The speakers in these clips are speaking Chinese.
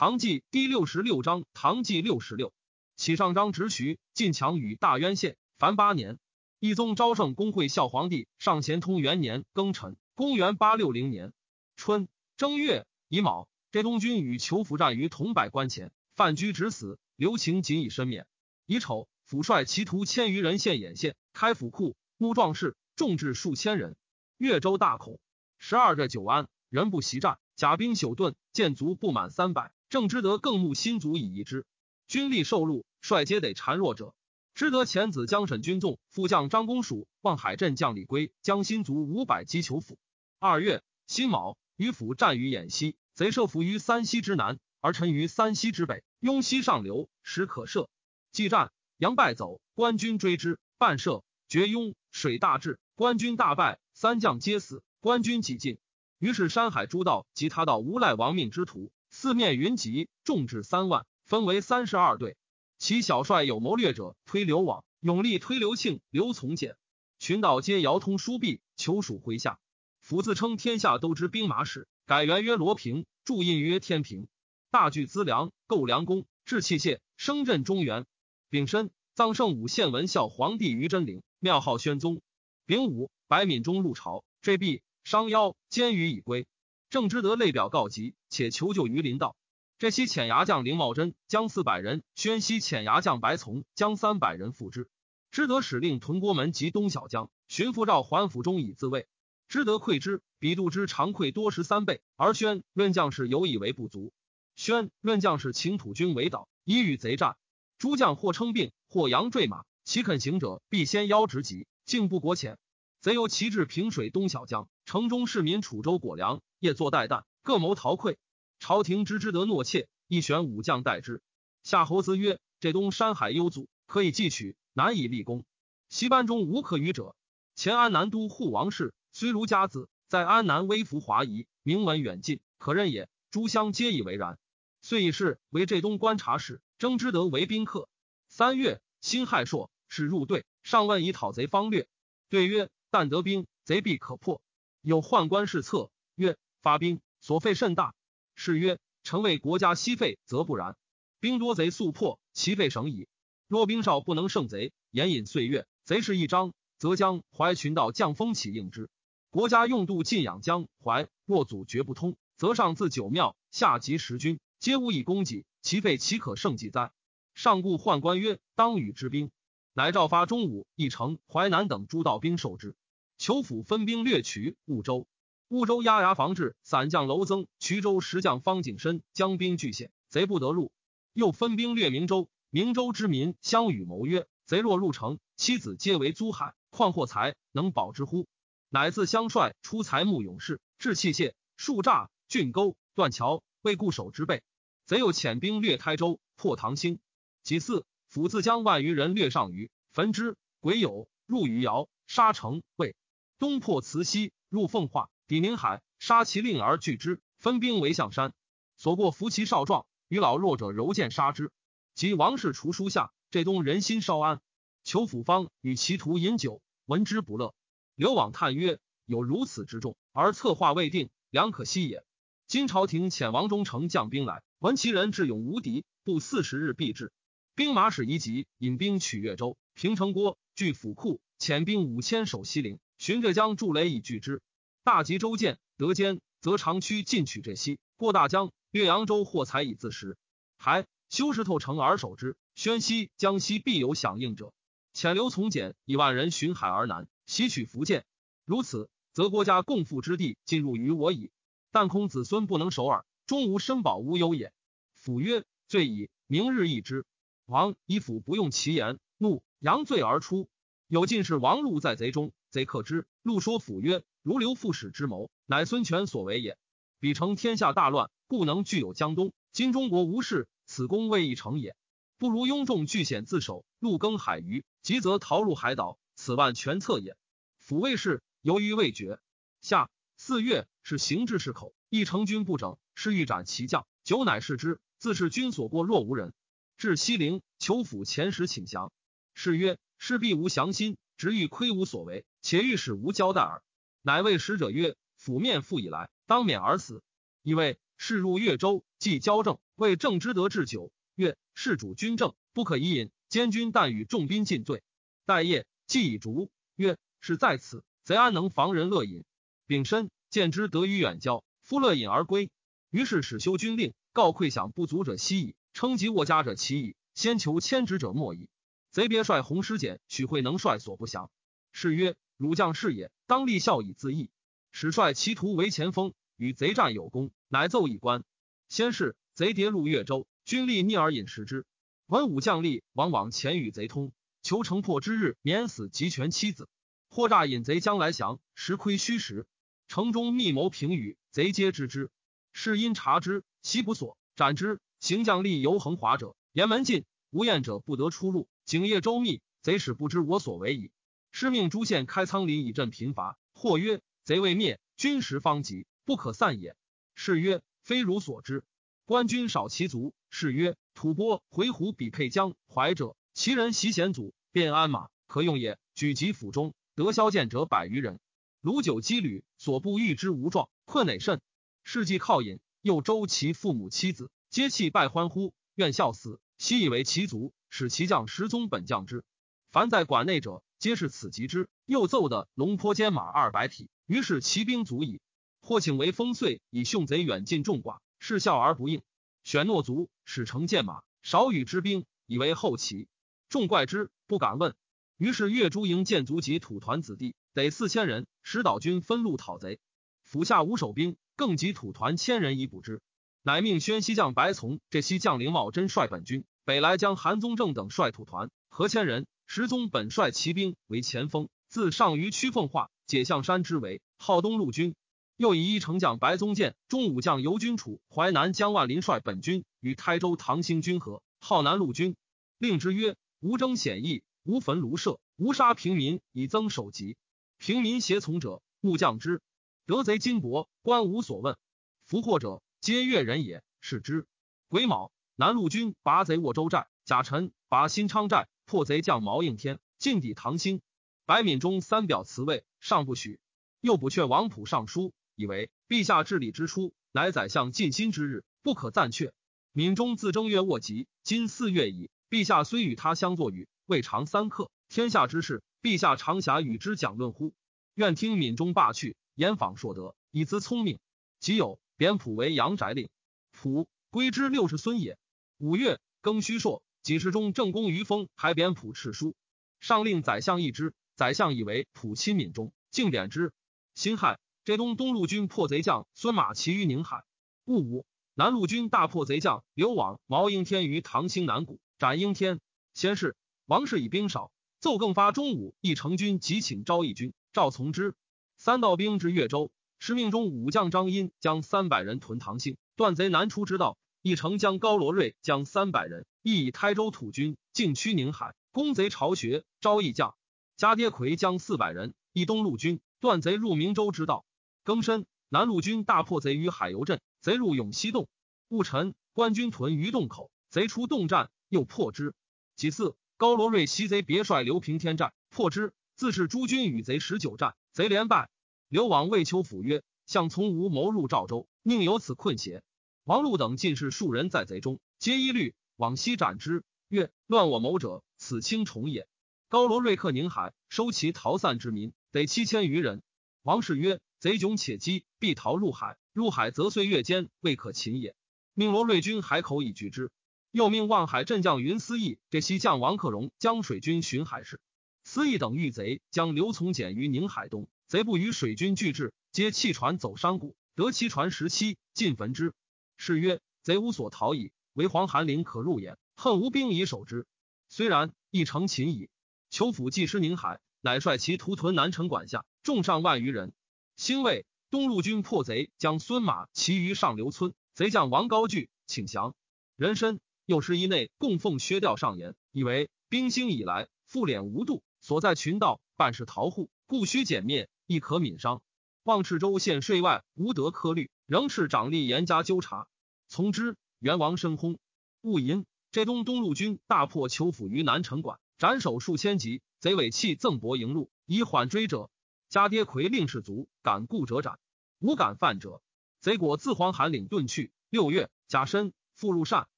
唐纪第六十六章，唐纪六十六，启上章直徐晋强与大渊县，凡八年。一宗昭圣公会孝皇帝上咸通元年庚辰，公元八六零年春正月乙卯，这东军与裘府战于桐柏关前，范雎直死，刘擎仅以身免。乙丑，府率其徒千余人献眼县，开府库，募壮士，众至数千人。越州大恐。十二日九安，人不习战，甲兵朽顿，建卒不满三百。郑之德更慕新卒以遗之。军力受禄，率皆得孱弱者。知德前子将沈军纵副将张公署望海镇将李归将新卒五百击求府。二月辛卯，于府战于偃西，贼设伏于三溪之南，而臣于三溪之北。雍溪上流，时可射。既战，杨败走，官军追之，半射，绝雍。水大至，官军大败，三将皆死，官军几尽。于是山海诸道及他道无赖亡命之徒，四面云集，众至三万，分为三十二队。其小帅有谋略者，推刘往，永力推刘庆、刘从简，群岛皆遥通书币，求属麾下。府自称天下都知兵马使，改元曰罗平，注印曰天平。大聚资粮，购良弓，制器械，升镇中原。丙申，臧圣武献文孝皇帝于真陵，庙号宣宗。丙午，白敏中入朝，坠璧，伤腰，监于已归。郑之德泪表告急，且求救于林道。这西遣牙将林茂贞将四百人，宣西遣牙将白从将三百人赴之。知德使令屯郭门及东小江，寻父赵还府中以自卫。知德愧之，比度之常愧多十三倍。而宣论将士犹以为不足。宣论将士请土军围岛，以与贼战。诸将或称病，或佯坠马，其肯行者，必先邀直击，竟不国遣。贼由旗至平水东小江，城中市民楚州果粮，夜作待旦，各谋逃溃。朝廷知之得诺妾，亦选武将待之。夏侯子曰：“这东山海幽阻，可以计取，难以立功。西班中无可与者。前安南都护王氏虽卢家子，在安南微服华夷，名闻远近，可任也。诸乡皆以为然。遂以是为这东观察使，征之德为宾客。三月，辛亥朔，使入队，上问以讨贼方略。对曰：但得兵，贼必可破。有宦官侍策，曰：发兵所费甚大。”是曰：臣为国家息费，则不然。兵多贼速破，其费省矣。若兵少不能胜贼，延引岁月，贼势一张，则将淮群盗将风起应之。国家用度尽养江淮，若阻绝不通，则上自九庙，下及十军，皆无以供给，其费岂可胜计哉？上故宦官曰：当与之兵。乃诏发中武、义城、淮南等诸道兵受之。求府分兵略渠、婺州。婺州压牙防治，散将楼增、衢州石将方景深将兵拒险，贼不得入。又分兵略明州，明州之民相与谋曰：贼若入城，妻子皆为租海，况获财，能保之乎？乃自相率出财募勇士，置器械，树栅、峻沟、断桥，为固守之备。贼又遣兵略台州，破唐兴。其次，府自将万余人略上虞，焚之。癸酉，入余姚，杀城。魏东破慈溪，入奉化。抵宁海，杀其令而拒之，分兵围象山。所过扶其少壮，与老弱者柔剑杀之。及王氏除书下，这东人心稍安。求府方与其徒饮酒，闻之不乐。刘往叹曰：“有如此之众，而策划未定，良可惜也。今朝廷遣王忠诚将兵来，闻其人智勇无敌，不四十日必至。兵马使一急，引兵取越州、平城郭，据府库，遣兵五千守西陵，寻浙江筑垒以拒之。”大吉州见得坚，则长驱进取这西，过大江，越扬州，获财以自食。还修石头城而守之。宣西、江西必有响应者。遣刘从简以万人巡海而南，袭取福建。如此，则国家共富之地进入于我矣。但恐子孙不能守耳，终无身保无忧也。府曰：罪矣，明日议之。王以府不用其言，怒扬罪而出。有进士王禄在贼中，贼克之。禄说府曰。如刘副使之谋，乃孙权所为也。彼成天下大乱，故能具有江东。今中国无事，此功未易成也。不如雍众据险自守，陆更海鱼，急则逃入海岛，此万全策也。府卫士由于未决。下四月，是行至市口，一成军不整，是欲斩其将，久乃视之，自是军所过，若无人。至西陵，求府前时请降，是曰：师必无降心，直欲窥无所为，且欲使无交代耳。乃谓使者曰：“府面复以来，当免而死。”以为事入越州，即交政，为政之德治久。曰：事主君政，不可以饮。监军但与重兵进罪。待夜，既已逐。曰：是在此，贼安能防人乐饮？丙申，见之得于远交，夫乐饮而归。于是始修军令，告溃饷不足者息矣，称及握家者齐矣，先求迁职者莫矣。贼别帅洪师简，许惠能率所不降。是曰：汝将士也，当立效以自义。使率其徒为前锋，与贼战有功，乃奏以官。先是，贼跌入越州，军力逆而饮食之。文武将吏往往前与贼通，求城破之日，免死及全妻子。或诈引贼将来降，实亏虚实。城中密谋平语，贼皆知之。是因察之，悉不所，斩之。行将吏游横华者，严门禁，无验者不得出入。警夜周密，贼使不知我所为矣。师命诸县开仓里以镇贫乏。或曰：贼未灭，军时方急，不可散也。是曰：非汝所知。官军少其卒。是曰：吐蕃、回鹘比沛江淮者，其人袭险阻，便鞍马可用也。举及府中。得消剑者百余人，卢九羁旅所部遇之无状，困馁甚。事既靠饮，又周其父母妻子，皆泣拜欢呼，愿效死。悉以为其族，使其将十宗本将之。凡在馆内者，皆是此及之。又奏的龙坡坚马二百匹，于是骑兵足矣。或请为封岁，以凶贼远近众寡，是笑而不应。选诺卒，使乘剑马，少与之兵，以为后骑。众怪之，不敢问。于是越诸营建卒及土团子弟得四千人，使岛军分路讨贼。府下无守兵，更集土团千人以补之。乃命宣西将白从这西将林茂贞率本军，北来将韩宗正等率土团合千人。石宗本率骑兵为前锋，自上于曲凤化，解象山之围，号东路军。又以一丞将白宗建、中武将尤军楚、淮南江万林率本军与台州唐兴军合，号南路军。令之曰：无征险役。无焚庐舍，无杀平民以增首级。平民胁从者，木降之。得贼金帛，官无所问。俘获者，皆越人也。是之。癸卯，南路军拔贼沃州寨，甲辰拔新昌寨，破贼将毛应天，进抵唐兴。白敏中三表辞位，尚不许。又补阙王溥上书，以为陛下治理之初，乃宰相尽心之日，不可暂却。敏中自正月卧疾，今四月矣。陛下虽与他相作语。未尝三刻，天下之事，陛下常暇与之讲论乎？愿听敏中罢去，言访硕德，以资聪明。即有贬溥为阳宅令，溥归之六十孙也。五月庚戌朔，几时中正宫于封还贬普敕书，上令宰相议之。宰相以为普亲闽中，竟贬之。辛亥，浙东东路军破贼将孙马骑于宁海。戊午，南路军大破贼将刘往、毛应天于唐兴南谷，斩应天。先是。王氏以兵少，奏更发中武义成军，即请昭义军，赵从之。三道兵至越州，时命中武将张殷将三百人屯唐兴，断贼南出之道。义成将高罗瑞将三百人，亦以台州土军进驱宁海，攻贼巢穴。招义将加跌魁将四百人，义东路军断贼入明州之道。庚申，南路军大破贼于海游镇，贼入永西洞。戊辰，官军屯于洞口，贼出洞战，又破之。己巳。高罗瑞袭贼，别帅刘平天战破之，自是诸军与贼十九战，贼连败。刘往魏求府曰：“相从无谋入赵州，宁有此困邪？”王禄等进士数人在贼中，皆一律往西斩之。曰：“乱我谋者，此轻重也。”高罗瑞克宁海，收其逃散之民，得七千余人。王氏曰：“贼窘且击，必逃入海。入海则岁月间，未可擒也。命罗瑞军海口以拒之。”又命望海镇将云思义、这西将王克荣将水军巡海事。思义等遇贼，将刘从简于宁海东，贼不与水军拒至，皆弃船走山谷，得其船十七，尽焚之。是曰：贼无所逃矣，唯黄寒林可入也。恨无兵以守之。虽然，亦成擒矣。求府既失宁海，乃率其屠屯南城管下，众上万余人。兴魏东路军破贼，将孙马骑于上流村，贼将王高惧，请降。人参。又是一内供奉薛调上言，以为兵兴以来，复敛无度，所在群盗，办事逃户，故须减灭，亦可悯伤。望赤州县税外无得科律，仍是长吏严加纠察。从之，元王深薨。戊寅，浙东东路军大破裘府于南城馆，斩首数千级，贼尾弃赠帛迎入，以缓追者。加跌魁令士卒，敢固者斩，无敢犯者。贼果自黄韩领遁去。六月，甲申，复入善。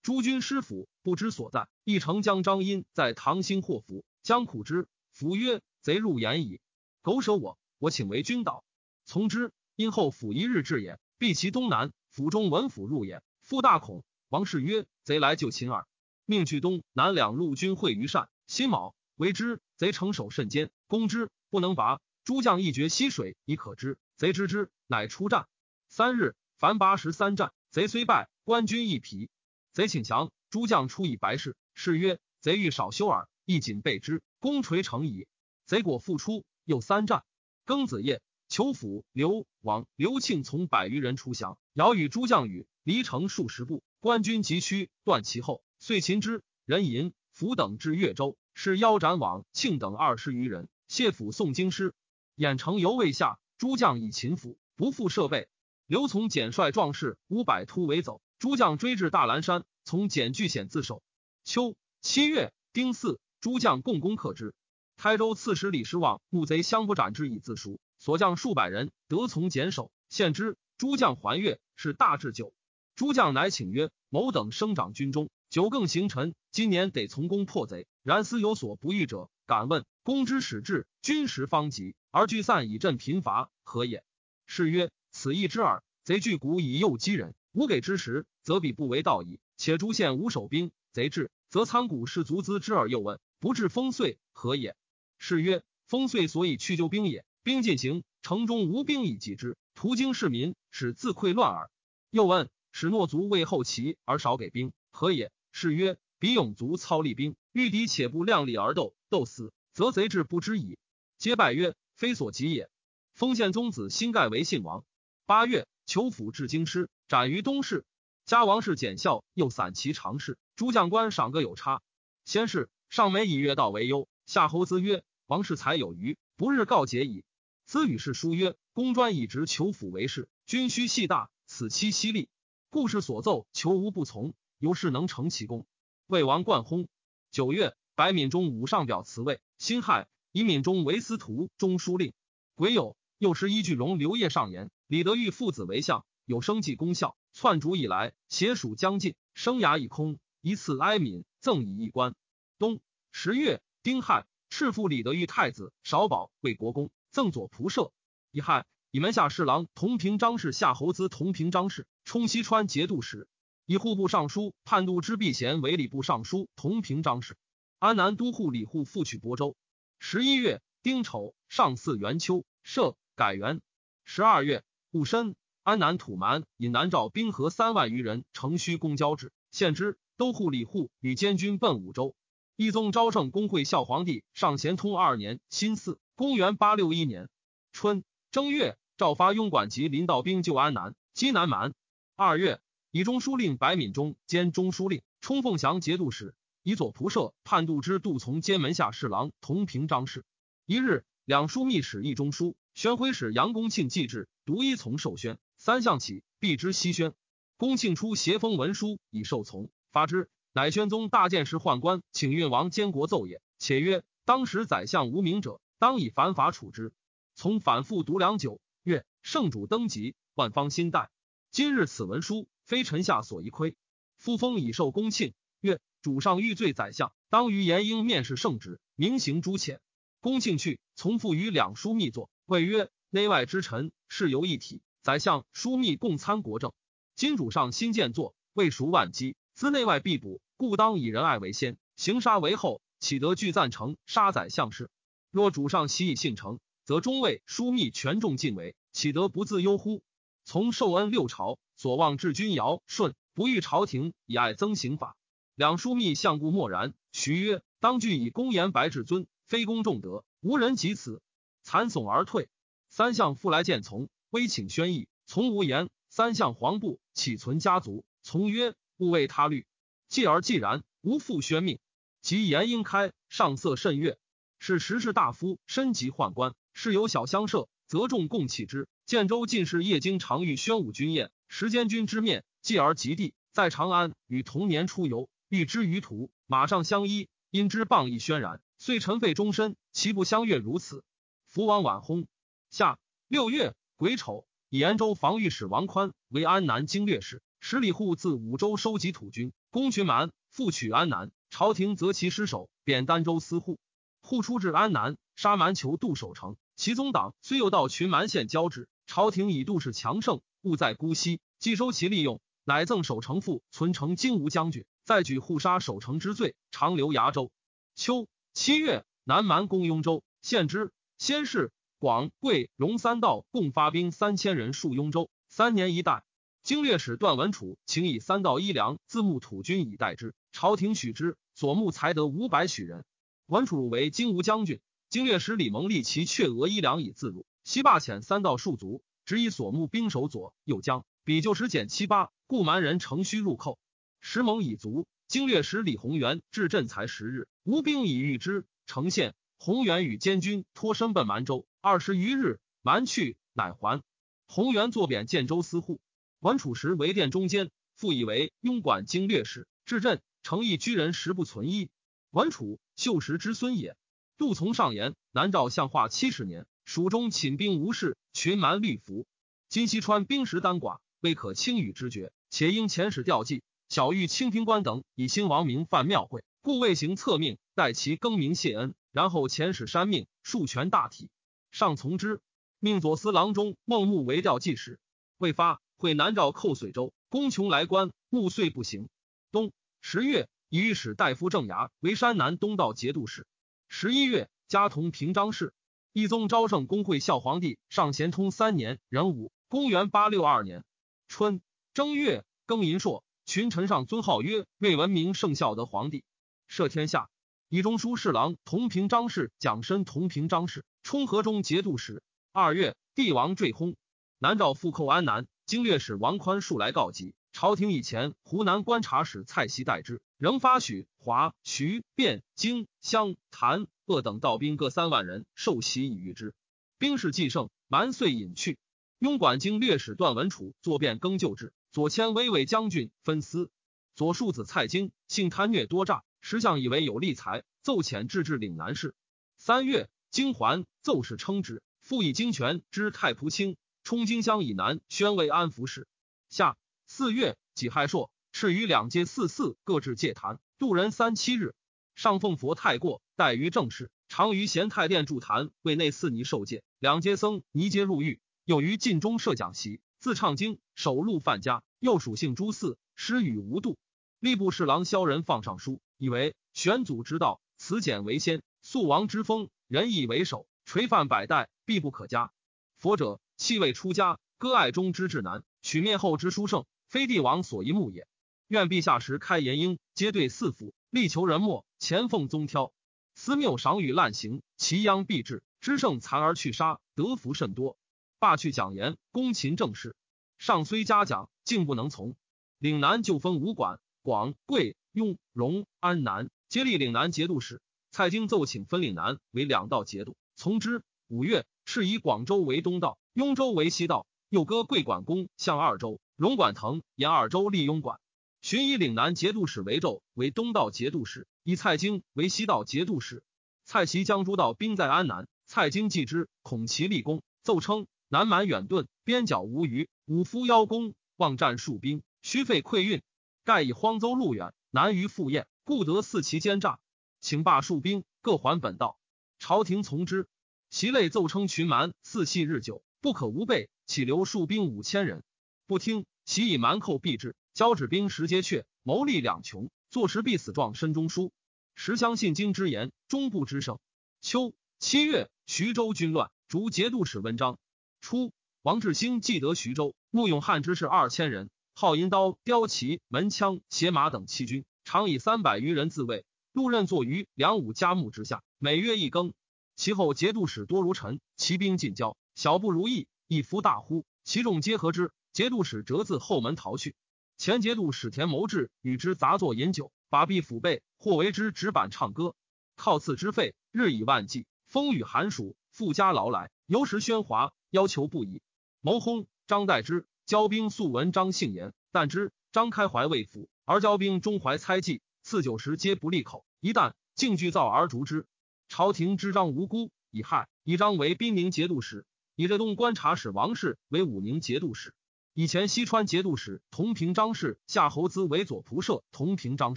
诸军师府不知所在。一城将张殷在唐兴祸福，将苦之。福曰：“贼入言矣，苟舍我，我请为君导。”从之。因后府一日至也，避其东南。府中文府入也，复大恐。王氏曰：“贼来救秦耳。”命去东南两路军会于善。辛卯，为之。贼城守甚坚，攻之不能拔。诸将一决溪水以可知。贼知之，乃出战。三日，凡八十三战，贼虽败，官军一疲。贼请降，诸将出以白事。是曰：“贼欲少休耳。”亦仅备之，攻垂成矣。贼果复出，又三战。庚子夜。裘府刘王刘庆从百余人出降，遥与诸将语，离城数十步，官军急趋，断其后。遂擒之。人银府等至越州，是腰斩往庆等二十余人。谢府送京师，兖城犹未下，诸将以擒服，不复设备。刘从简率壮士五百突围走，诸将追至大兰山，从简据险自守。秋七月丁巳，诸将共攻克之。台州刺史李师望目贼相不斩之以自赎。所将数百人得从简守，献之。诸将还越，是大治酒。诸将乃请曰：“某等生长军中，久更行臣，今年得从攻破贼。然思有所不欲者，敢问公之始至，军时方急，而聚散以振贫乏，何也？”是曰：“此意之耳。贼聚谷以诱击人，无给之时，则彼不为道矣。且诸县无守兵，贼至，则参谷士卒资之耳。又问：不至丰岁，何也？是曰：丰岁所以去救兵也。”兵进行，城中无兵以济之，途经市民，使自溃乱耳。又问：使诺族为后齐而少给兵，何也？是曰：彼勇卒操利兵，遇敌且不量力而斗，斗死，则贼志不知矣。皆拜曰：非所及也。封献宗子辛盖为信王。八月，求府至京师，斩于东市。加王氏简校，又散其常事。诸将官赏各有差。先是，上梅以月道为忧。夏侯资曰：王氏才有余，不日告捷矣。资与世书曰：“公专以职求辅为事，君须系大，此期犀利。故事所奏，求无不从，由是能成其功。”魏王冠薨。九月，白敏中武上表辞位。辛亥，以敏中为司徒、中书令。癸酉，又师依据荣刘烨上言，李德裕父子为相，有生计功效。篡主以来，邪属将尽，生涯已空，一次哀悯，赠以一官。冬十月，丁亥，赤父李德裕太子少保为国公。赠左仆射，乙亥，以门下侍郎同平章事夏侯资同平章事充西川节度使，以户部尚书判度之避贤为礼部尚书同平章事。安南都护李护复取亳州。十一月丁丑，上巳元秋，设改元。十二月戊申，安南土蛮以南诏兵合三万余人，乘虚公交至，献之。都护李护与监军奔武州。一宗昭圣公会孝皇帝上咸通二年辛巳。公元八六一年春正月，赵发庸管及临道兵救安南，击南蛮。二月，以中书令白敏中兼中书令，冲凤翔节度使，以左仆射判度之杜从兼门下侍郎同平章事。一日，两书密使一中书，宣徽使杨公庆继至，独一从受宣。三相起，必之西宣。公庆出携封文书以受从，发之，乃宣宗大见时宦官，请运王监国奏也。且曰：当时宰相无名者。当以反法处之。从反复读良久，曰：“圣主登基，万方心待。今日此文书，非臣下所宜窥。夫封已受公庆，曰：主上欲罪宰相，当于延英面试圣旨，明行诸浅。公庆去，从父于两书密作，谓曰：内外之臣，事由一体。宰相枢密共参国政。今主上新建作，未熟万机，兹内外必补，故当以仁爱为先，行杀为后，岂得具赞成杀宰相事？”若主上习以信成，则中尉枢密权重尽为，岂得不自忧乎？从受恩六朝，所望治君尧舜，不欲朝廷以爱增刑法。两枢密相顾默然。徐曰：当具以公言白至尊，非公重德，无人及此。惨悚而退。三相复来见从，微请宣议，从无言。三相黄布，岂存家族？从曰：勿为他虑。继而既然，无复宣命。及言应开，上色甚悦。是时士大夫，身及宦官，事有小乡社，则众共弃之。建州进士叶京常遇宣武军宴，时监军之面，继而及地，在长安与同年出游，遇之于途，马上相依，因之谤意轩然，遂尘废终身。其不相悦如此。福王晚薨。下六月癸丑，以延州防御使王宽为安南经略使。十里户自五州收集土军，攻群蛮，复取安南。朝廷择其失守，贬儋州司户。户出至安南，杀蛮酋杜守城。其宗党虽又到群蛮县交趾，朝廷以杜氏强盛，勿在姑息，既收其利用，乃赠守城父，存城金吾将军。再举护杀守城之罪，长留崖州。秋七月，南蛮攻雍州，献之。先是，广、贵、荣三道共发兵三千人戍雍州，三年一代。经略使段文楚请以三道衣粮自募土军以待之，朝廷许之，所募才得五百许人。文楚为金吾将军，经略使李蒙立其阙额衣粮以自入。西霸遣三道戍卒，只以所募兵守左右将，比就时减七八，故蛮人乘虚入寇。时蒙已卒，经略使李宏元至镇才十日，吴兵已遇之，城陷。宏元与监军脱身奔蛮州，二十余日，蛮去，乃还。宏元坐贬建州司户。文楚时为殿中监，复以为庸管经略使，至镇诚意居人实不存一。文楚秀实之孙也。杜从上言：南诏相化七十年，蜀中寝兵无事，群蛮律服。今西川兵实单寡，未可轻与之决，且应遣使调剂。小玉清平官等以兴王名犯庙会，故未行策命，待其更名谢恩，然后遣使删命，数权大体。上从之，命左司郎中孟穆为调剂使，未发。会南诏寇遂州，公琼来关，穆遂不行。冬十月，以御史大夫郑牙为山南东道节度使。十一月，加同平章事。一宗昭圣公会孝皇帝上咸通三年壬午，公元八六二年春正月庚寅朔，群臣上尊号曰魏文明圣孝德皇帝，赦天下。以中书侍郎同平章事蒋申同平章事，充河中节度使。二月，帝王坠薨，南诏复寇安南。经略使王宽数来告急，朝廷以前湖南观察使蔡希代之，仍发许华、徐、汴、京、襄、潭、鄂等道兵各三万人，受袭以御之。兵势既胜，蛮遂隐去。雍管经略使段文楚作变更旧制，左迁威卫将军分司。左庶子蔡京性贪虐多诈，时相以为有利才，奏遣制至岭南事。三月，京还奏事称之，复以京权知太仆卿。充荆乡以南，宣慰安抚使。夏四月，己亥朔，敕于两街四寺各置戒坛，度人三七日。上奉佛太过，待于正事，常于贤太殿筑坛，为内寺尼受戒。两阶僧尼皆入狱。又于禁中设讲席，自唱经，守路犯家。又属性诸寺，诗语无度。吏部侍郎萧人放上书，以为玄祖之道，辞简为先，肃王之风，仁义为首，垂范百代，必不可加。佛者。气味出家，割爱中之至难，取灭后之殊胜，非帝王所一目也。愿陛下时开言英，皆对四府，力求人末前奉宗挑。思谬赏与滥行，其殃必至。知胜残而去杀，得福甚多。罢去讲言，攻秦政事。上虽嘉奖，竟不能从。岭南就分五管，广、贵、雍、荣、安南，皆立岭南节度使。蔡京奏请分岭南为两道节度，从之。五月，是以广州为东道。雍州为西道，又割贵管公向二州，荣管藤沿二州立雍管。寻以岭南节度使为胄，为东道节度使；以蔡京为西道节度使。蔡其将诸道兵在安南，蔡京继之，恐其立功，奏称南蛮远遁，边角无虞，武夫邀功，望战戍兵，须费溃运。盖以荒州路远，难于赴宴，故得四其奸诈，请罢戍兵，各还本道。朝廷从之。其类奏称群蛮四系日久。不可无备，岂留戍兵五千人？不听，其以蛮寇必至。交趾兵十皆却，谋利两穷，坐时必死状身中书。实相信经之言，终不知胜。秋七月，徐州军乱，逐节度使温章。初，王志兴既得徐州，慕勇汉之士二千人，号银刀、雕旗、门枪、鞋马等七军，常以三百余人自卫。陆任坐于梁武家木之下，每月一更。其后节度使多如臣，骑兵进交。小不如意，一夫大呼，其众皆合之。节度使折自后门逃去。前节度使田谋志与之杂作饮酒，把臂抚背，或为之纸板唱歌。靠赐之费日以万计，风雨寒暑，富家劳来，由时喧哗，要求不已。谋轰张代之，交兵素闻张姓言，但知张开怀未服，而交兵中怀猜忌，赐酒时皆不利口。一旦竟惧造而逐之。朝廷知张无辜，以害以张为滨宁节度使。以浙东观察使王氏为武宁节度使。以前西川节度使同平张氏夏侯资为左仆射同平张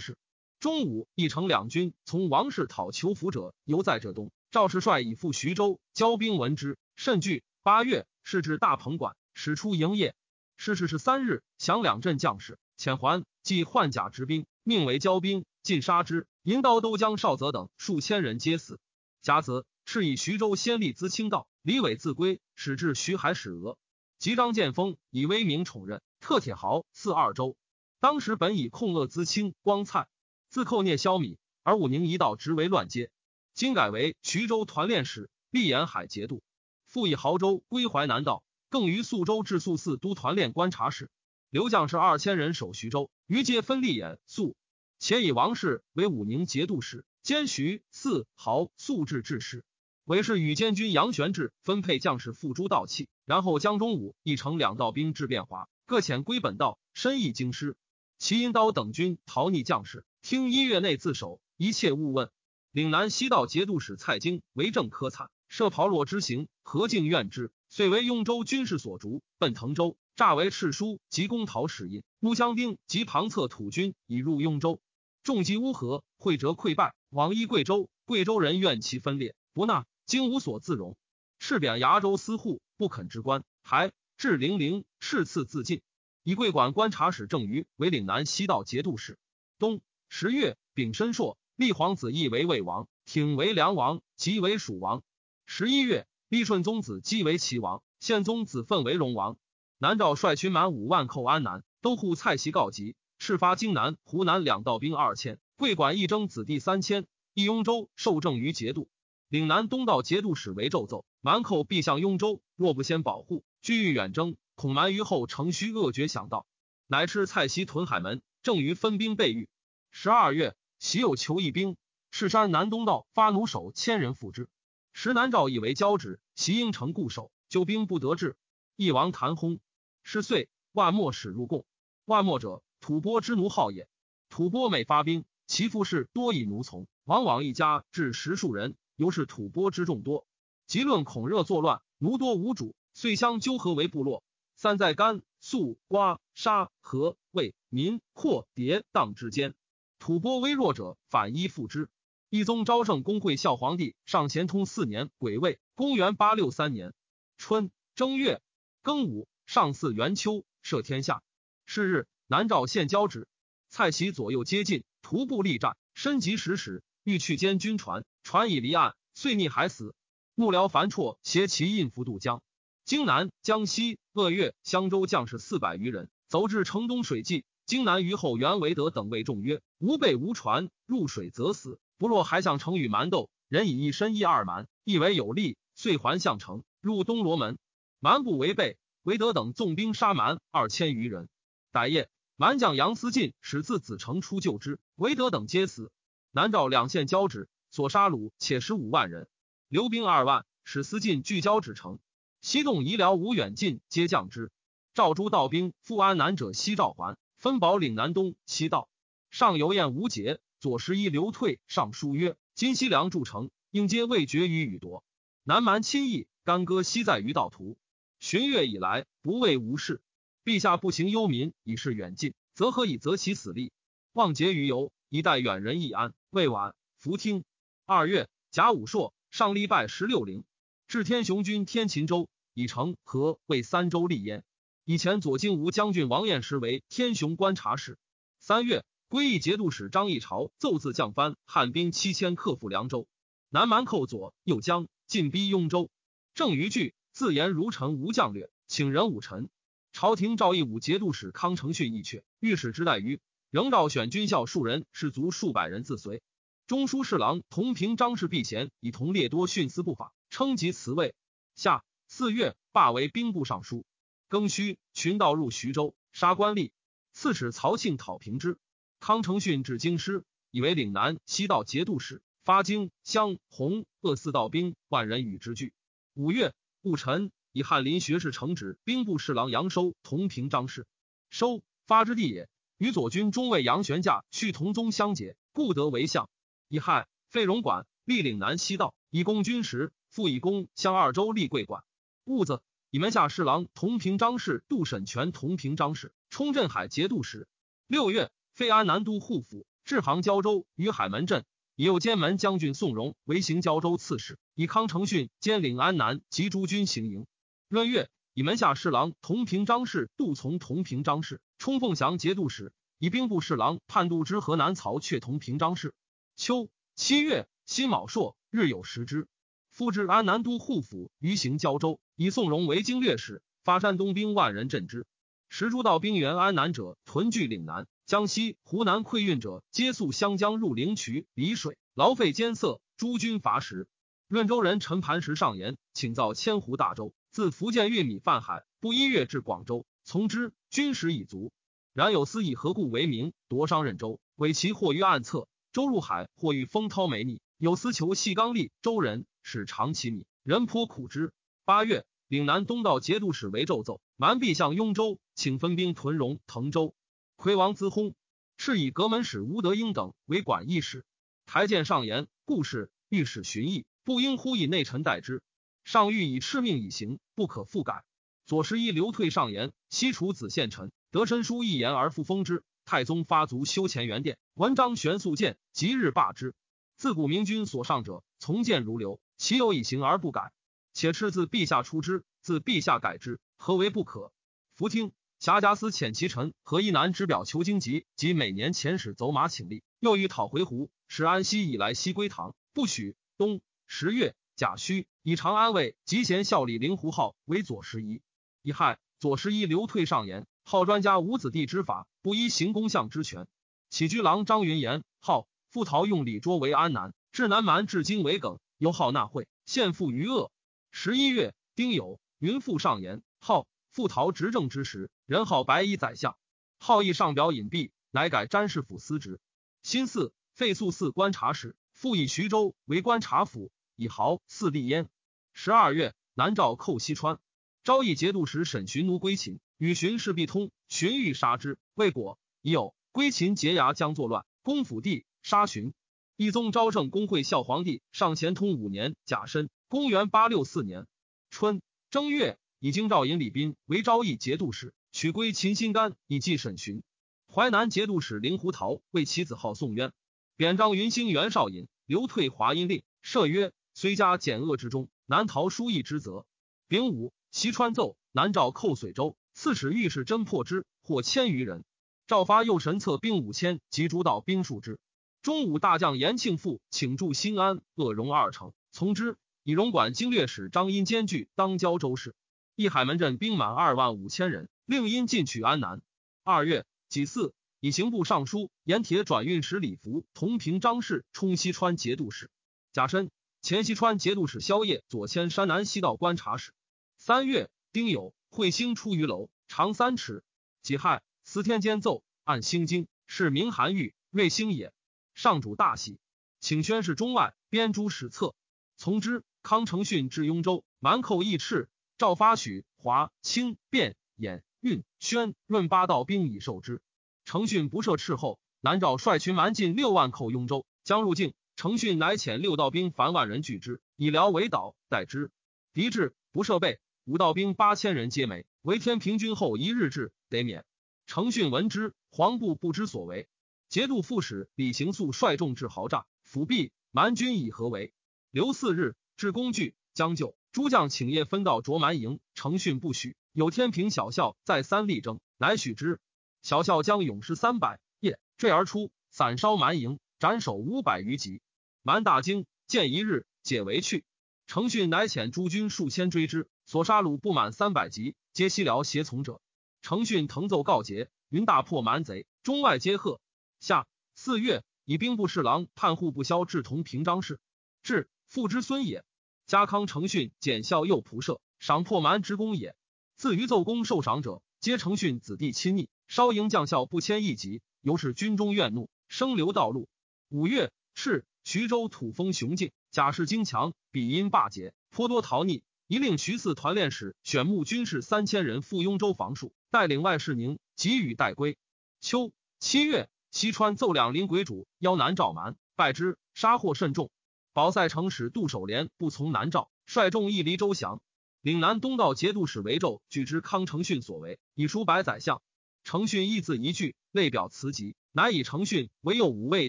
氏。中午，一城两军从王氏讨求服者，犹在浙东。赵氏率以赴徐州，交兵闻之，甚惧。八月，是至大鹏馆，使出营业。是是是三日，降两镇将士，遣还，即换甲执兵，命为交兵，尽杀之。银刀都将少泽等数千人皆死。甲子，是以徐州先例资清道，李伟自归，使至徐海使俄。及张建峰以威名宠任，特铁豪赐二州。当时本以控恶资清光灿。自寇聂消弭，而武宁一道直为乱阶。今改为徐州团练使，立沿海节度。复以濠州归淮南道，更于宿州治宿四都团练观察使。刘将士二千人守徐州，余皆分立演宿。且以王氏为武宁节度使，兼徐四濠宿治治事。韦氏与监军杨玄志分配将士付诸道器，然后将中武一城两道兵至变华，各遣归本道，深意京师。齐阴刀等军逃逆将士。听一月内自首，一切勿问。岭南西道节度使蔡京为政科惨，设炮烙之行，何敬怨之，遂为雍州军事所逐，奔滕州，诈为敕书及公讨使印。乌江丁及旁侧土军已入雍州，众击乌合，会折溃败，往依贵州。贵州人怨其分裂，不纳，经无所自容。敕贬崖州司户，不肯之官，还至零陵，敕赐自尽。以贵管观察使郑余为岭南西道节度使。冬。十月，丙申朔，立皇子义为魏王，挺为梁王，即为蜀王。十一月，立顺宗子姬为齐王，宪宗子奋为荣王。南诏率群满五万寇安南，都护蔡袭告急，敕发荆南、湖南两道兵二千，桂管义征子弟三千，义雍州受政于节度。岭南东道节度使为奏奏，蛮寇必向雍州，若不先保护，居欲远征，恐蛮于后乘虚恶绝想到，乃斥蔡西屯海门，正于分兵备御。十二月，喜有求义兵，赤山南东道发弩手千人赴之。时南诏以为交趾，袭应城固守，救兵不得志。一王谭轰，是岁万莫使入贡。万莫者，吐蕃之奴号也。吐蕃每发兵，其父士多以奴从，往往一家至十数人，尤是吐蕃之众多。即论恐热作乱，奴多无主，遂相纠合为部落。散在甘肃、瓜沙河魏民阔迭宕之间。吐蕃微弱者，反依附之。一宗昭圣公会孝皇帝上乾通四年癸未，公元八六三年春正月庚午，上巳元秋，赦天下。是日，南诏献交旨，蔡其左右接近，徒步力战，身及十矢，欲去监军船，船已离岸，遂溺海死。幕僚樊绰携其印符渡江。荆南、江西、鄂岳、襄州将士四百余人，走至城东水际。荆南虞后袁维德等谓众曰：“吾辈无船，入水则死。不若还向城与蛮斗，人以一身一二蛮，亦为有利。”遂还向城，入东罗门。蛮不违背，维德等纵兵杀蛮二千余人。歹夜，蛮将杨思进使自子城出救之，维德等皆死。南诏两县交趾，所杀虏且十五万人，留兵二万，使司进聚交趾城。西洞夷辽无远近皆降之。赵诸道兵复安南者，西赵还。分保岭南东西道，上游燕无节，左十一刘退上书曰：今西凉筑城，应皆未决于羽夺。南蛮亲义，干戈西在于道途。旬月以来，不畏无事。陛下不行忧民，以示远近，则何以择其死力？望结于游，以待远人易安。未晚，伏听。二月，甲午朔，上立拜十六陵，至天雄军天秦州，以成和为三州立焉。以前左金吾将军王彦时为天雄观察使。三月，归义节度使张议潮奏自降藩，汉兵七千克复凉州。南蛮寇左右江，进逼雍州。郑余惧，自言如臣无将略，请人武臣。朝廷诏义武节度使康承训一阙，御史之待于，仍召选军校数人，士卒数百人自随。中书侍郎同平张氏避嫌，以同列多徇私不法，称及辞位。下四月，罢为兵部尚书。庚戌，群盗入徐州，杀官吏。刺史曹庆讨平之。康承训至京师，以为岭南西道节度使，发京襄洪鄂四道兵万人与之拒。五月，戊辰，以翰林学士承旨兵部侍郎杨收同平张氏。收发之地也，与左军中尉杨玄驾续同宗相结，故得为相。以亥，废荣管，立岭南西道，以供军时，复以攻襄二州立贵管。戊子以门下侍郎同平章事杜审权同平章事冲镇海节度使。六月，废安南都护府，置杭胶州于海门镇。以右监门将军宋荣为行胶州刺史，以康承训兼领安南及诸军行营。闰月，以门下侍郎同平章事杜从同平章事冲凤翔节度使，以兵部侍郎判度之河南曹却同平章事。秋七月，辛卯朔，日有食之。复至安南都护府于行胶州，以宋荣为经略使，发山东兵万人镇之。时诸道兵援安南者，屯聚岭南。江西、湖南溃运者，皆溯湘江入灵渠、澧水，劳费艰涩。诸军乏食。润州人陈盘石上言，请造千湖大舟，自福建运米泛海，不一月至广州，从之。军食已足。然有司以何故为名夺商任州，委其或于暗侧，舟入海，或遇风涛没逆。有司求细刚力，州人使长其米，人颇苦之。八月，岭南东道节度使为奏奏，蛮必向雍州，请分兵屯荣、滕州。魁王资薨，是以阁门使吴德英等为管议使。台谏上言，故事御史巡议，不应忽以内臣代之。上谕以敕命以行，不可复改。左十一刘退上言，西楚子献臣得申书一言而复封之。太宗发卒修乾元殿，文章玄素谏，即日罢之。自古明君所上者，从谏如流，其有以行而不改？且敕自陛下出之，自陛下改之，何为不可？福听。侠贾司遣其臣和一南之表求经籍，及每年遣使走马请力，又欲讨回鹘，使安西以来西归唐，不许。冬十月，甲戌，以长安卫吉贤孝礼灵狐号为左拾遗。乙亥，左拾遗流退上言，号专家五子弟之法，不依行宫相之权。起居郎张云言，号复陶用李卓为安南，至南蛮至今为耿，又号纳会，献附于鄂。十一月，丁酉，云父上言，号。复陶执政之时，人号白衣宰相，好义上表隐蔽，乃改詹事府司职。新四废宿寺观察使，复以徐州为观察府，以豪四立焉。十二月，南诏寇西川，昭义节度使沈寻奴归秦，与荀氏必通，荀欲杀之，未果。已有归秦结牙将作乱，公府地，杀荀。义宗昭圣公会孝皇帝上乾通五年甲申，公元八六四年春正月。以京兆尹李斌为昭义节度使，取归秦心肝，以继沈寻。淮南节度使令胡桃为其子号宋渊，贬张云兴袁绍尹，留退华阴令。赦曰：虽加减恶之中，难逃书议之责。丙午，西川奏南诏寇随州，刺史御史侦破之，获千余人。诏发右神策兵五千，及诸道兵数之。中武大将严庆父请驻新安、鄂荣二城，从之。以荣管经略使张殷兼具当交州事。义海门镇兵满二万五千人，令因进取安南。二月己巳，以刑部尚书盐铁转运使李福同平张氏充西川节度使。甲申，前西川节度使萧业左迁山南西道观察使。三月丁酉，彗星出于楼，长三尺。己亥，司天监奏按星经，是明韩愈，瑞星也。上主大喜，请宣示中外，编诸史册。从之。康承训至雍州，蛮寇义赤。赵发许、华、清、卞、兖、运、宣、润八道兵以受之。承训不设斥后，南诏率群蛮进六万寇雍州，将入境。承训乃遣六道兵凡万人拒之，以辽为岛，待之。敌至，不设备，五道兵八千人皆没。为天平军后一日至，得免。程训闻之，黄布不知所为。节度副使李行素率众至豪诈，辅弼蛮军以何为？留四日，至工具将就。诸将请夜分道卓蛮营，程训不许。有天平小校再三力争，乃许之。小校将勇士三百，夜坠而出，散烧蛮营，斩首五百余级。蛮大惊，见一日解围去。程训乃遣诸军数千追之，所杀虏不满三百级，皆西辽胁从者。程逊腾奏告捷，云大破蛮贼，中外皆贺。下四月，以兵部侍郎判户部萧志同平章事，至父之孙也。家康承训检校右仆射，赏破蛮之功也。自于奏功受赏者，皆承逊子弟亲昵。稍迎将校不迁一级，由是军中怨怒，生流道路。五月，敕徐州土丰雄劲，甲士精强，比因霸捷，颇多逃逆。一令徐四团练使选募军士三千人赴雍州防戍，带领外侍宁，给予待归。秋七月，西川奏两陵鬼主邀南诏蛮，败之，杀获甚众。保塞城使杜守廉不从南诏，率众亦离周降。岭南东道节度使韦胄据知康承训所为，以书白宰相。承训一字一句，类表辞集，乃以承训为右五位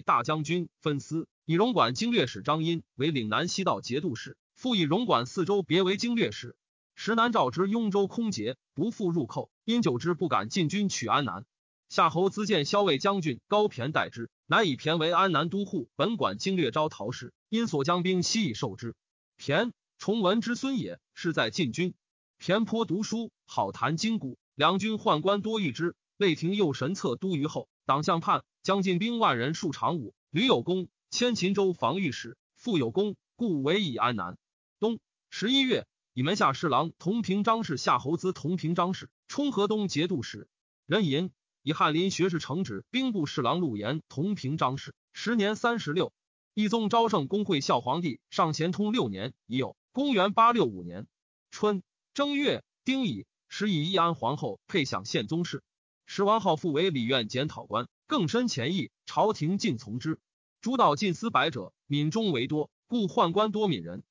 大将军分司，以荣管经略使张殷为岭南西道节度使，复以戎管四州别为经略使。时南诏之雍州空竭，不复入寇，因久之不敢进军取安南。夏侯资见骁卫将军高骈代之，乃以骈为安南都护，本管经略招讨使，因所将兵悉以受之。骈崇文之孙也，是在禁军。骈颇读书，好谈经古，两军宦官多遇之。内廷右神策都虞后，党项叛，将进兵万人数长武。吕有功迁秦州防御使，复有功，故为以安南。冬十一月，以门下侍郎同平章事夏侯资同平章事，冲河东节度使。任寅以翰林学士承旨兵部侍郎陆延同平章事，时年三十六。懿宗昭圣公会孝皇帝上咸通六年已有。公元八六五年春正月丁乙，时以义安皇后配享宪宗室。时王浩复为礼院检讨官，更深前议，朝廷尽从之。诸道尽思百者，闽中为多，故宦官多闽人。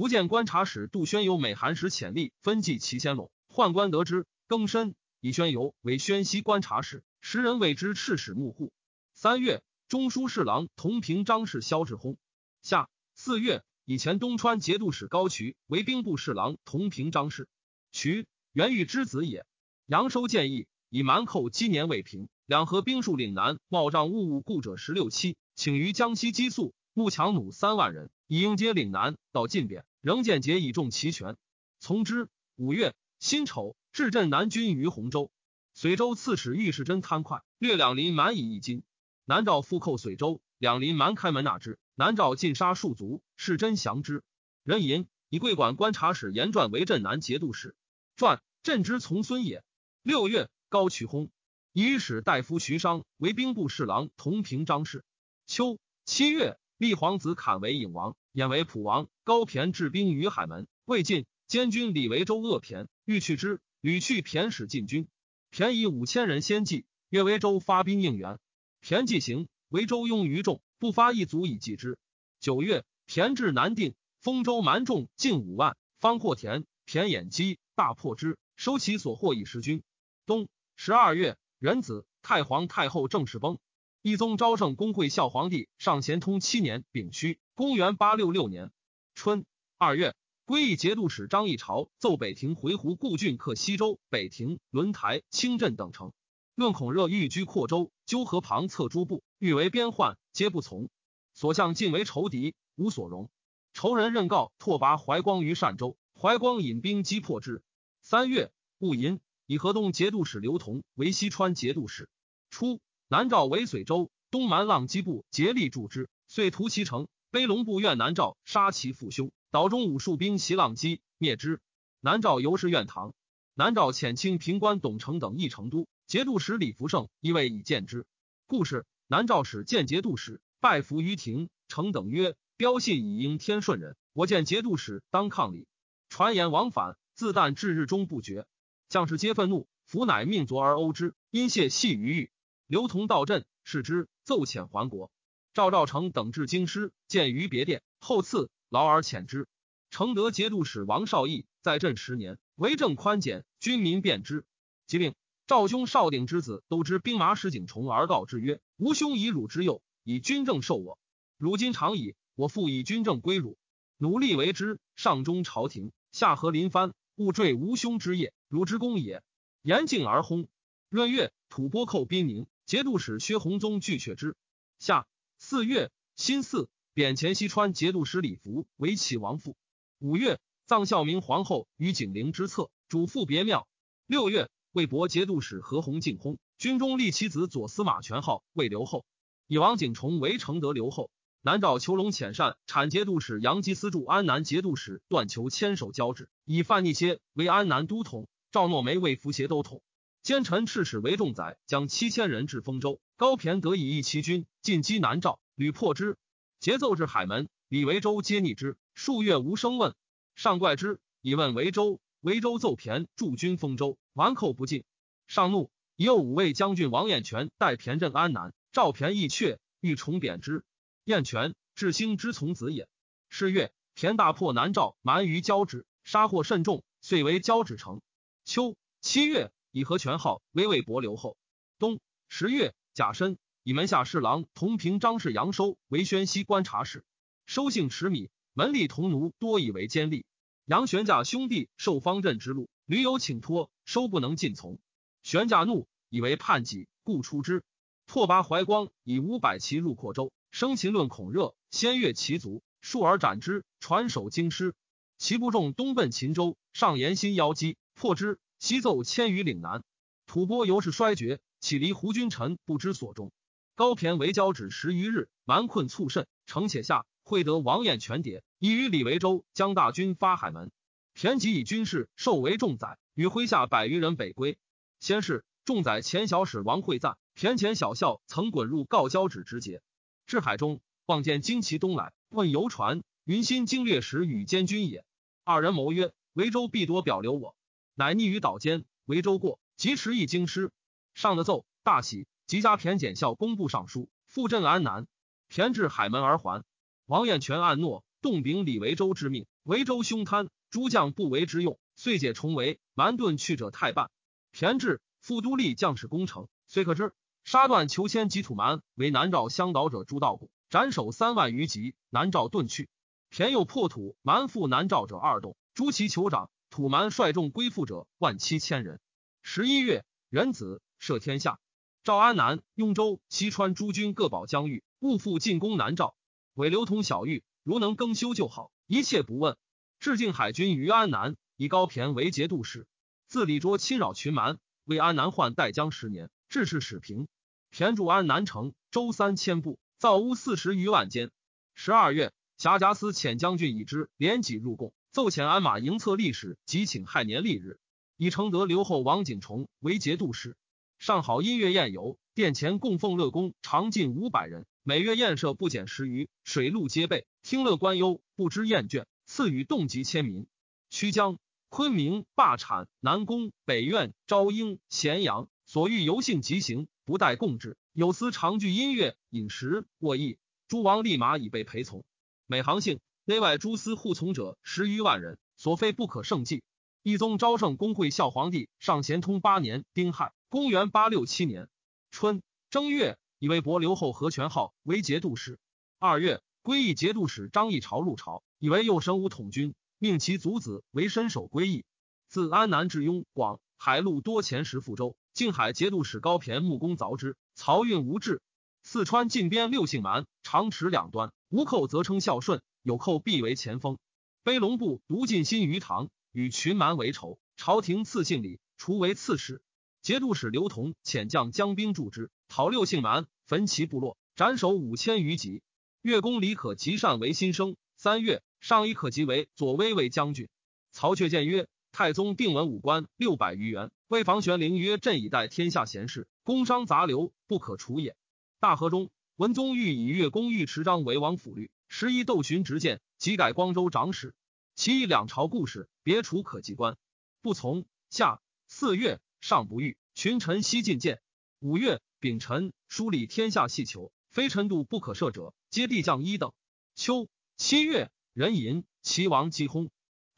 福建观察使杜宣游美韩时潜力分计其先陇，宦官得知，更深以宣游为宣西观察使，时人谓之赤使幕户。三月，中书侍郎同平章事萧志薨。夏四月，以前东川节度使高渠为兵部侍郎同平章事。渠原欲之子也。杨收建议。以蛮寇积年未平，两河兵戍岭南，冒仗物务故者十六七，请于江西激素，募强弩三万人，以迎接岭南。到晋贬，仍见节以重齐全，从之。五月辛丑，至镇南军于洪州。随州刺史御世真贪快，略两林蛮以一金。南诏复寇随州，两林蛮开门纳之。南诏尽杀数族，世真降之。人吟以贵管观察使严传为镇南节度使，传镇之从孙也。六月。高渠薨，以使大夫徐商为兵部侍郎同平章事。秋七月，立皇子侃为颖王，演为普王。高骈治兵于海门，魏晋监军李维州恶骈，欲去之，屡去骈使进军。骈以五千人先计，越维州发兵应援。骈既行，维州拥于众，不发一卒以济之。九月，骈至南定，丰州蛮众近五万，方获田，骈掩击，大破之，收其所获以食军。冬。十二月，壬子，太皇太后正式崩。懿宗昭圣公会孝皇帝上咸通七年丙戌，公元八六六年春二月，归义节度使张议潮奏北庭回鹘故郡克西州、北庭、轮台、清镇等城，论孔热欲居扩州，纠河旁策诸部，欲为边患，皆不从。所向尽为仇敌，无所容。仇人任告拓跋怀光于单州，怀光引兵击破之。三月，戊寅。以河东节度使刘同为西川节度使。初，南诏为随州，东蛮浪击部竭力助之，遂屠其城。卑龙部怨南诏杀其父兄，岛中武术兵袭浪击，灭之。南诏由是怨唐。南诏遣清平官董承等议成都，节度使李福胜亦未以见之。故事南诏使见节度使，拜服于庭。承等曰：“标信以应天顺人，我见节度使当抗礼。”传言往返，自旦至日中不绝。将士皆愤怒，弗乃命卒而殴之，因谢系于狱。刘同到镇，视之，奏遣还国。赵赵成等至京师，见于别殿，后赐劳而遣之。承德节度使王绍义在镇十年，为政宽简，军民便之。即令赵兄少鼎之子都知兵马使景崇而告之曰：“吾兄以汝之幼，以军政受我。如今长矣，我复以军政归汝，努力为之。上中朝廷，下合临藩。”勿坠吾兄之业，汝之功也。言敬而轰。闰月，吐蕃寇兵宁，节度使薛弘宗拒却之。下四月，辛巳，贬前西川节度使李福为齐王父。五月，葬孝明皇后于景陵之侧，主父别庙。六月，魏博节度使何弘进薨，军中立其子左司马权号魏留后，以王景崇为承德留后。南诏求龙遣善产节度使杨基司助安南节度使段求牵手交趾，以范逆歇为安南都统。赵诺梅为符协都统。奸臣赤使为重载，将七千人至丰州。高骈得以一其军，进击南诏，屡破之。节奏至海门，李维州皆逆之。数月无声问，上怪之，以问维州。维州奏骈驻军丰州，顽寇不进。上怒，以右五位将军王彦全代骈镇安南。赵骈亦却，欲重贬之。燕权，至兴之从子也。是月，田大破南诏，蛮于交趾，杀获甚众，遂为交趾城。秋七月，以和权号为魏博留后。冬十月，甲申，以门下侍郎同平张氏杨收为宣西观察使。收姓持米，门吏同奴多以为监吏。杨玄驾兄弟受方阵之路，屡有请托，收不能尽从。玄驾怒，以为叛己，故出之。拓跋怀光以五百骑入扩州，生擒论孔热，先越其族，数而斩之，传首京师。其部众东奔秦州，上延新邀击，破之。西奏迁于岭南，吐蕃由是衰绝，岂离胡君臣不知所终。高骈为交趾十余日，蛮困促甚，城且下，会得王彦全牒，以与李维州将大军发海门。骈即以军事授为重宰，与麾下百余人北归。先是，重宰前小使王会赞，骈前小校曾滚入告交趾之节，至海中，望见旌旗东来，问游船，云心经略使与监军也。二人谋曰：“维州必多表留我。”乃匿于岛间。维州过，即持一京师。上的奏，大喜，即加骈检校工部尚书，复镇安南。骈至海门而还。王彦全暗诺，动秉李维州之命。维州凶贪，诸将不为之用，遂解重围。蛮遁去者太半。骈至，复都立将士攻城，虽可知杀断求迁及土蛮为南诏相导者诸道谷，斩首三万余级。南诏遁去。田又破土蛮复南诏者二洞，诛其酋长土蛮率众归附者万七千人。十一月，元子赦天下。赵安南、雍州、西川诸军各保疆域，勿复进攻南诏。委刘通小玉，如能更修就好，一切不问。致敬海军于安南，以高骈为节度使。自李卓侵扰群蛮，为安南患代江十年，致仕始平。骈驻安南城，周三千步，造屋四十余万间。十二月。辖贾司遣将军以之连己入贡，奏遣鞍马迎策历史，即请亥年历日，以承德留后王景崇为节度使。上好音乐宴游，殿前供奉乐工常近五百人，每月宴设不减十余，水陆皆备，听乐观忧，不知厌倦。赐予动极千民。曲江、昆明、霸产、南宫、北苑、昭英、咸阳，所欲游幸即行，不待供之。有司常聚音乐、饮食、卧邑，诸王立马以备陪从。每行姓内外诸司护从者十余万人，所费不可胜计。一宗昭圣公会孝皇帝上咸通八年丁亥，公元八六七年春正月，以为伯留后何权号为节度使。二月，归义节度使张议潮入朝，以为右神武统军，命其族子为身守归义。自安南至雍广海陆多前时赴州，靖海节度使高骈木工凿之，漕运无滞。四川近边六姓蛮，长持两端。无寇则称孝顺，有寇必为前锋。卑龙部独尽心于唐，与群蛮为仇。朝廷赐姓李，除为刺史。节度使刘同遣将将兵助之，讨六姓蛮，焚其部落，斩首五千余级。越公李可极善为新生。三月，上以可及为左威卫将军。曹确谏曰：太宗定文武官六百余员，为防玄龄曰：朕以待天下贤士，工商杂流不可除也。大河中。文宗欲以越公尉持章为王府律，十一窦寻直谏，即改光州长史。其以两朝故事，别除可及官，不从。下四月，上不遇，群臣悉进谏。五月丙辰，梳理天下细求，非臣度不可赦者，皆地将一等。秋七月，壬寅，齐王击薨。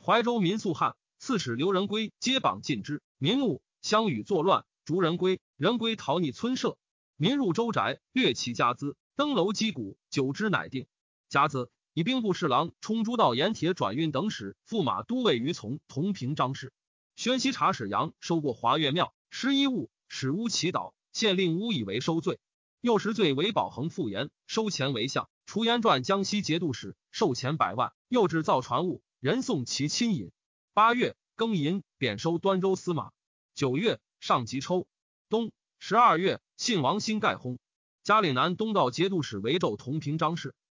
怀州民肃汉，刺史刘仁圭皆绑禁之，民怒，相与作乱，逐仁圭。仁圭逃匿村舍。民入州宅，掠其家资，登楼击鼓，久之乃定。甲子，以兵部侍郎充诸道盐铁转运等使，驸马都尉于从同平章事。宣西察使杨收过华岳庙，失衣物，使乌祈祷，县令乌以为收罪。又时罪为保恒复言，收钱为相。除言传江西节度使，受钱百万。又制造船物，人送其亲引。八月庚寅，贬收端州司马。九月上吉抽。冬十二月。信王新盖薨，嘉岭南东道节度使为纣同平章事。